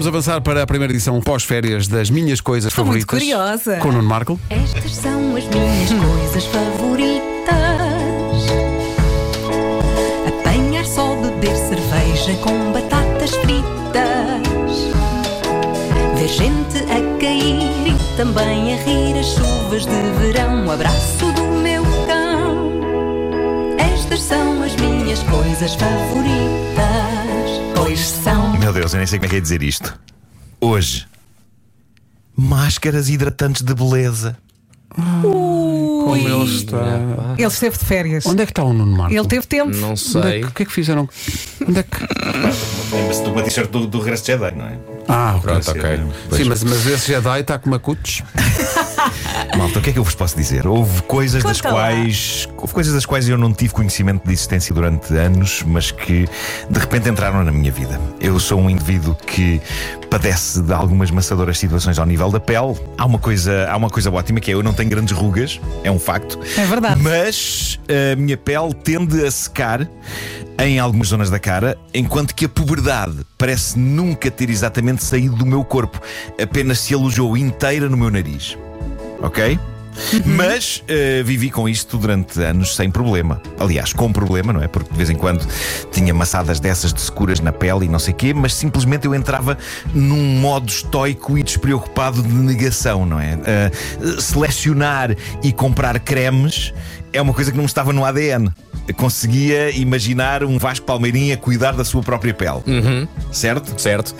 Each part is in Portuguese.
Vamos avançar para a primeira edição pós-férias das minhas coisas Estou muito favoritas. curiosa. Com o Nuno Marco. Estas são as minhas coisas favoritas: apanhar só, beber cerveja com batatas fritas, ver gente a cair e também a rir as chuvas de verão. O abraço do meu cão. Estas são as minhas coisas favoritas. Pois são. Meu Deus, eu nem sei como é que é dizer isto. Hoje, máscaras hidratantes de beleza. Como ele está. Ele esteve de férias. Onde é que está o Nuno Marco? Ele teve tempo. Não Onde é sei. que, o que é que fizeram? Onde é que. Lembra-se de uma t-shirt do, do Regresso de Jedi, não é? Ah, ok. Pronto, ok. Sim, mas, mas esse Jedi está com macutos. Malta, o que é que eu vos posso dizer? Houve coisas das Conta lá. quais. Houve coisas das quais eu não tive conhecimento de existência durante anos, mas que de repente entraram na minha vida. Eu sou um indivíduo que padece de algumas maçadoras situações ao nível da pele. Há uma coisa, há uma coisa ótima que é eu não tenho grandes rugas, é um facto. É verdade. Mas a minha pele tende a secar em algumas zonas da cara, enquanto que a puberdade parece nunca ter exatamente saído do meu corpo, apenas se alojou inteira no meu nariz. Ok? Mas eh, vivi com isto durante anos sem problema. Aliás, com problema, não é? Porque de vez em quando tinha massadas dessas de securas na pele e não sei quê, mas simplesmente eu entrava num modo estoico e despreocupado de negação, não é? Eh, selecionar e comprar cremes é uma coisa que não estava no ADN. Conseguia imaginar um Vasco Palmeirinho a cuidar da sua própria pele. Certo? Certo.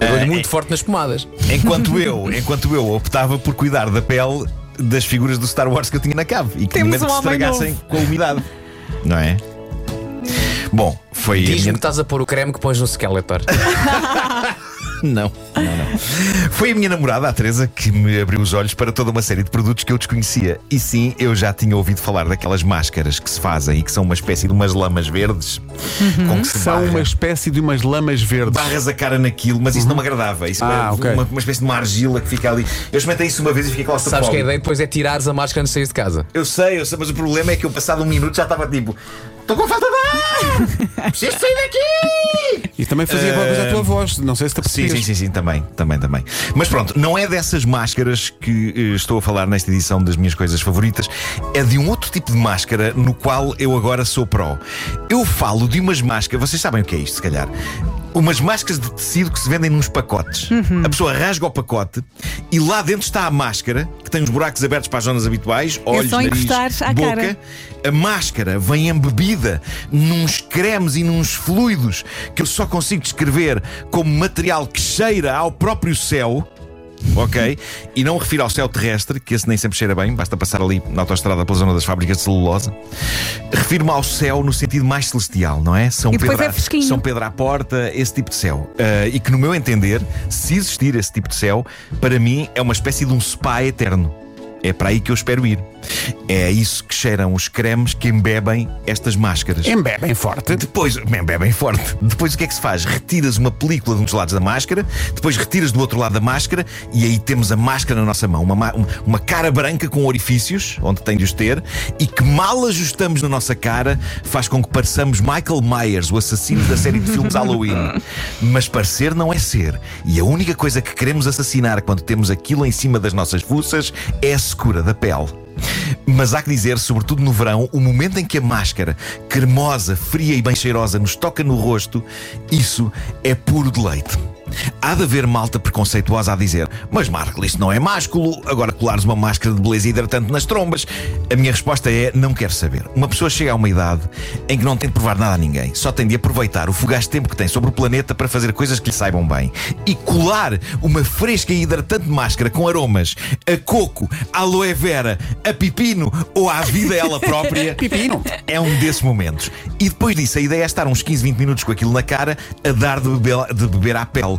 Dou-lhe Ah, muito é- forte nas pomadas. Enquanto eu, enquanto eu optava por cuidar da pele das figuras do Star Wars que eu tinha na cave e que Temos medo que um se estragassem novo. com a umidade. Não é? Bom, foi Diz-me minha... que estás a pôr o creme que pões no Skeletor. Não, não, não. Foi a minha namorada, a Teresa, que me abriu os olhos para toda uma série de produtos que eu desconhecia. E sim, eu já tinha ouvido falar daquelas máscaras que se fazem e que são uma espécie de umas lamas verdes com que se São barra. uma espécie de umas lamas verdes. Barras a cara naquilo, mas isso não me agradava. Isso Ah, é ok. uma, uma espécie de uma argila que fica ali. Eu experimentei isso uma vez e fiquei Sabes claustrofóbico. que a ideia depois é tirares a máscara antes de sair de casa. Eu sei, eu sei, mas o problema é que eu passado um minuto já estava tipo. Estou com falta de ar! Preciso sair daqui! E também fazia qualquer coisa à tua voz. Não sei se te Sim, apercebias. sim, sim, sim, também, também, também. Mas pronto, não é dessas máscaras que eh, estou a falar nesta edição das minhas coisas favoritas, é de um outro tipo de máscara no qual eu agora sou pró. Eu falo de umas máscaras, vocês sabem o que é isto, se calhar. Umas máscaras de tecido que se vendem nos pacotes. A pessoa rasga o pacote e lá dentro está a máscara, que tem os buracos abertos para as zonas habituais, olhos, só nariz, boca. cara. A máscara vem embebida nos cremes e nos fluidos que eu só consigo descrever como material que cheira ao próprio céu. Ok? E não refiro ao céu terrestre, que esse nem sempre cheira bem, basta passar ali na autoestrada pela zona das fábricas de celulose. Refiro-me ao céu no sentido mais celestial, não é? São Pedro, é. São Pedro à porta, esse tipo de céu. Ah, e que, no meu entender, se existir esse tipo de céu, para mim é uma espécie de um spa eterno. É para aí que eu espero ir. É a isso que cheiram os cremes que embebem estas máscaras. Embebem forte. Depois, bebem forte. Depois o que é que se faz? Retiras uma película de um dos lados da máscara, depois retiras do outro lado da máscara e aí temos a máscara na nossa mão. Uma, ma- um- uma cara branca com orifícios, onde tem de os ter, e que mal ajustamos na nossa cara faz com que pareçamos Michael Myers, o assassino da série de filmes Halloween. Mas parecer não é ser. E a única coisa que queremos assassinar quando temos aquilo em cima das nossas fuças é a secura da pele. Mas há que dizer, sobretudo no verão, o momento em que a máscara, cremosa, fria e bem cheirosa, nos toca no rosto, isso é puro deleite. Há de haver malta preconceituosa a dizer: Mas Marco, isso não é másculo, agora colares uma máscara de beleza hidratante nas trombas. A minha resposta é: Não quero saber. Uma pessoa chega a uma idade em que não tem de provar nada a ninguém, só tem de aproveitar o fugaz tempo que tem sobre o planeta para fazer coisas que lhe saibam bem. E colar uma fresca e hidratante máscara com aromas a coco, a aloe vera, a pepino ou à vida ela própria. Pepino. É um desses momentos. E depois disso, a ideia é estar uns 15, 20 minutos com aquilo na cara a dar de beber, de beber à pele.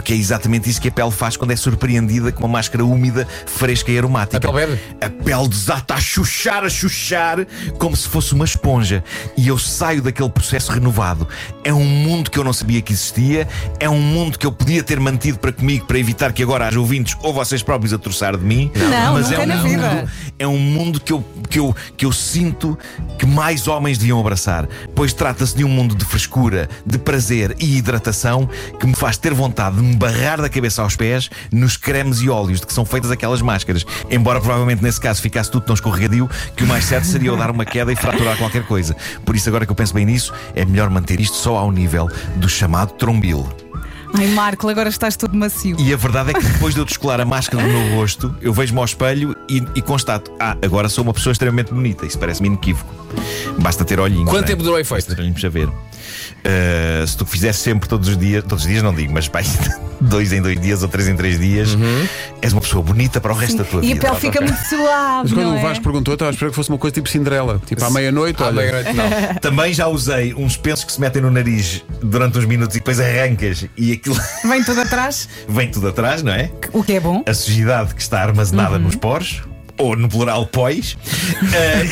Porque é exatamente isso que a pele faz quando é surpreendida com uma máscara úmida, fresca e aromática. A pele? A pele desata a chuchar, a chuchar, como se fosse uma esponja. E eu saio daquele processo renovado. É um mundo que eu não sabia que existia, é um mundo que eu podia ter mantido para comigo para evitar que agora haja ouvintes ou vocês próprios a troçar de mim. Não, mas é um mundo, vida. é um mundo que eu, que, eu, que eu sinto que mais homens deviam abraçar, pois trata-se de um mundo de frescura, de prazer e hidratação que me faz ter vontade de embarrar da cabeça aos pés nos cremes e óleos de que são feitas aquelas máscaras. Embora provavelmente nesse caso ficasse tudo tão escorregadio que o mais certo seria eu dar uma queda e fraturar qualquer coisa. Por isso, agora que eu penso bem nisso, é melhor manter isto só ao nível do chamado trombil. Ai, Marco, agora estás todo macio. E a verdade é que depois de eu descolar a máscara do meu rosto, eu vejo-me ao espelho e, e constato: ah, agora sou uma pessoa extremamente bonita. Isso parece-me inequívoco. Basta ter olhinhos. Quanto não é? tempo durou o efeito? Basta ter olhinhos a ver. Uh, se tu fizeres sempre todos os dias, todos os dias não digo, mas pá, dois em dois dias ou três em três dias, és uma pessoa bonita para o resto da tua E a vida. pele fica muito suave. Mas quando não o é? Vasco perguntou, eu estava a esperar que fosse uma coisa tipo Cinderela. Tipo à meia-noite, À meia-noite, não. Também já usei uns pensos que se metem no nariz durante uns minutos e depois arrancas e aquilo Vem tudo atrás, vem tudo atrás, não é? o que é bom. a sujidade que está armazenada Uhum. nos poros, ou no plural pós. Eh,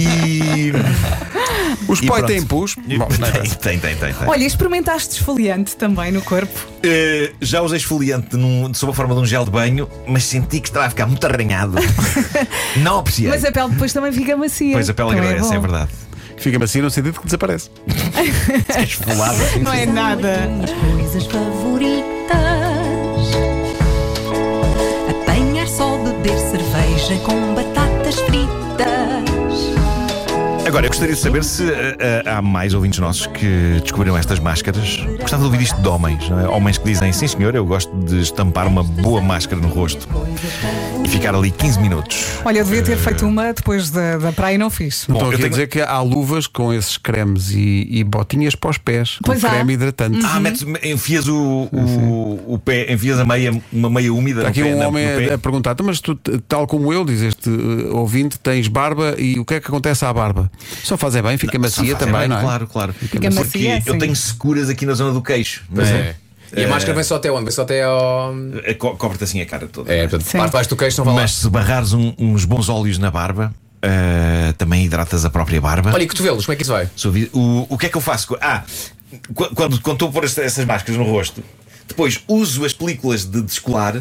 e. Os E poi têm pus. Bom, é tem, tem, tem. Olha, experimentaste esfoliante também no corpo. Eh, já usei esfoliante num, sob a forma de um gel de banho, mas senti que estava a ficar muito arranhado. Não apreciei. Mas a pele depois também fica macia. Pois a pele Também agradece, é, bom. verdade. Fica macio no sentido que desaparece. Esfolado. Não é nada. Minhas coisas favoritas. Com batatas fritas. Agora, eu gostaria de saber se eh, eh, há mais ouvintes nossos que descobriram estas máscaras. Gostava de ouvir isto de homens, não é? Homens que dizem: sim, senhor, eu gosto de estampar uma boa máscara no rosto e ficar ali 15 minutos. Olha, eu devia ter feito uma depois da, da praia e não fiz. Bom, estou eu aqui a tenho- dizer que há luvas com esses cremes e, e botinhas para os pés. Com Pois há. creme hidratante. Ah, metes, enfias o, o, o pé, enfias a meia, uma meia úmida Está aqui no pé, um na- homem no pé. a, a perguntar, "Então, mas tu, tal como eu, diz este eh, ouvinte, tens barba e o que é que acontece à barba? Só fazer bem, fica macia Só faz também, bem, não é? Claro, claro. Fica Porque macia, eu sim. tenho seguras aqui na zona do queixo. não Pois é? é. E a máscara vem só até onde? Vem só até ao. Eh, co- Cobre-te assim a cara toda. É, não é? portanto, parte baixo do queixo não vai lá. Mas se barrares um- uns bons óleos na barba, eh, também hidratas a própria barba. Olha, e cotovelos, como é que isso vai? O, o que é que eu faço? Ah, qu- quando, quando estou a pôr esta- essas máscaras no rosto, depois uso as películas de descolar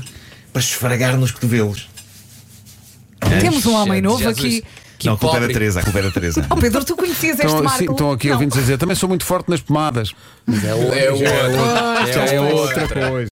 para esfregar nos cotovelos. Temos um homem novo Jesus. aqui. Que não, a culpa é da pobre. Teresa, a culpa é da Teresa. Oh Pedro, tu conhecias este Estão, Marco? sim, estão aqui Não. a dizer, também sou muito forte nas pomadas. É outra. É outra coisa.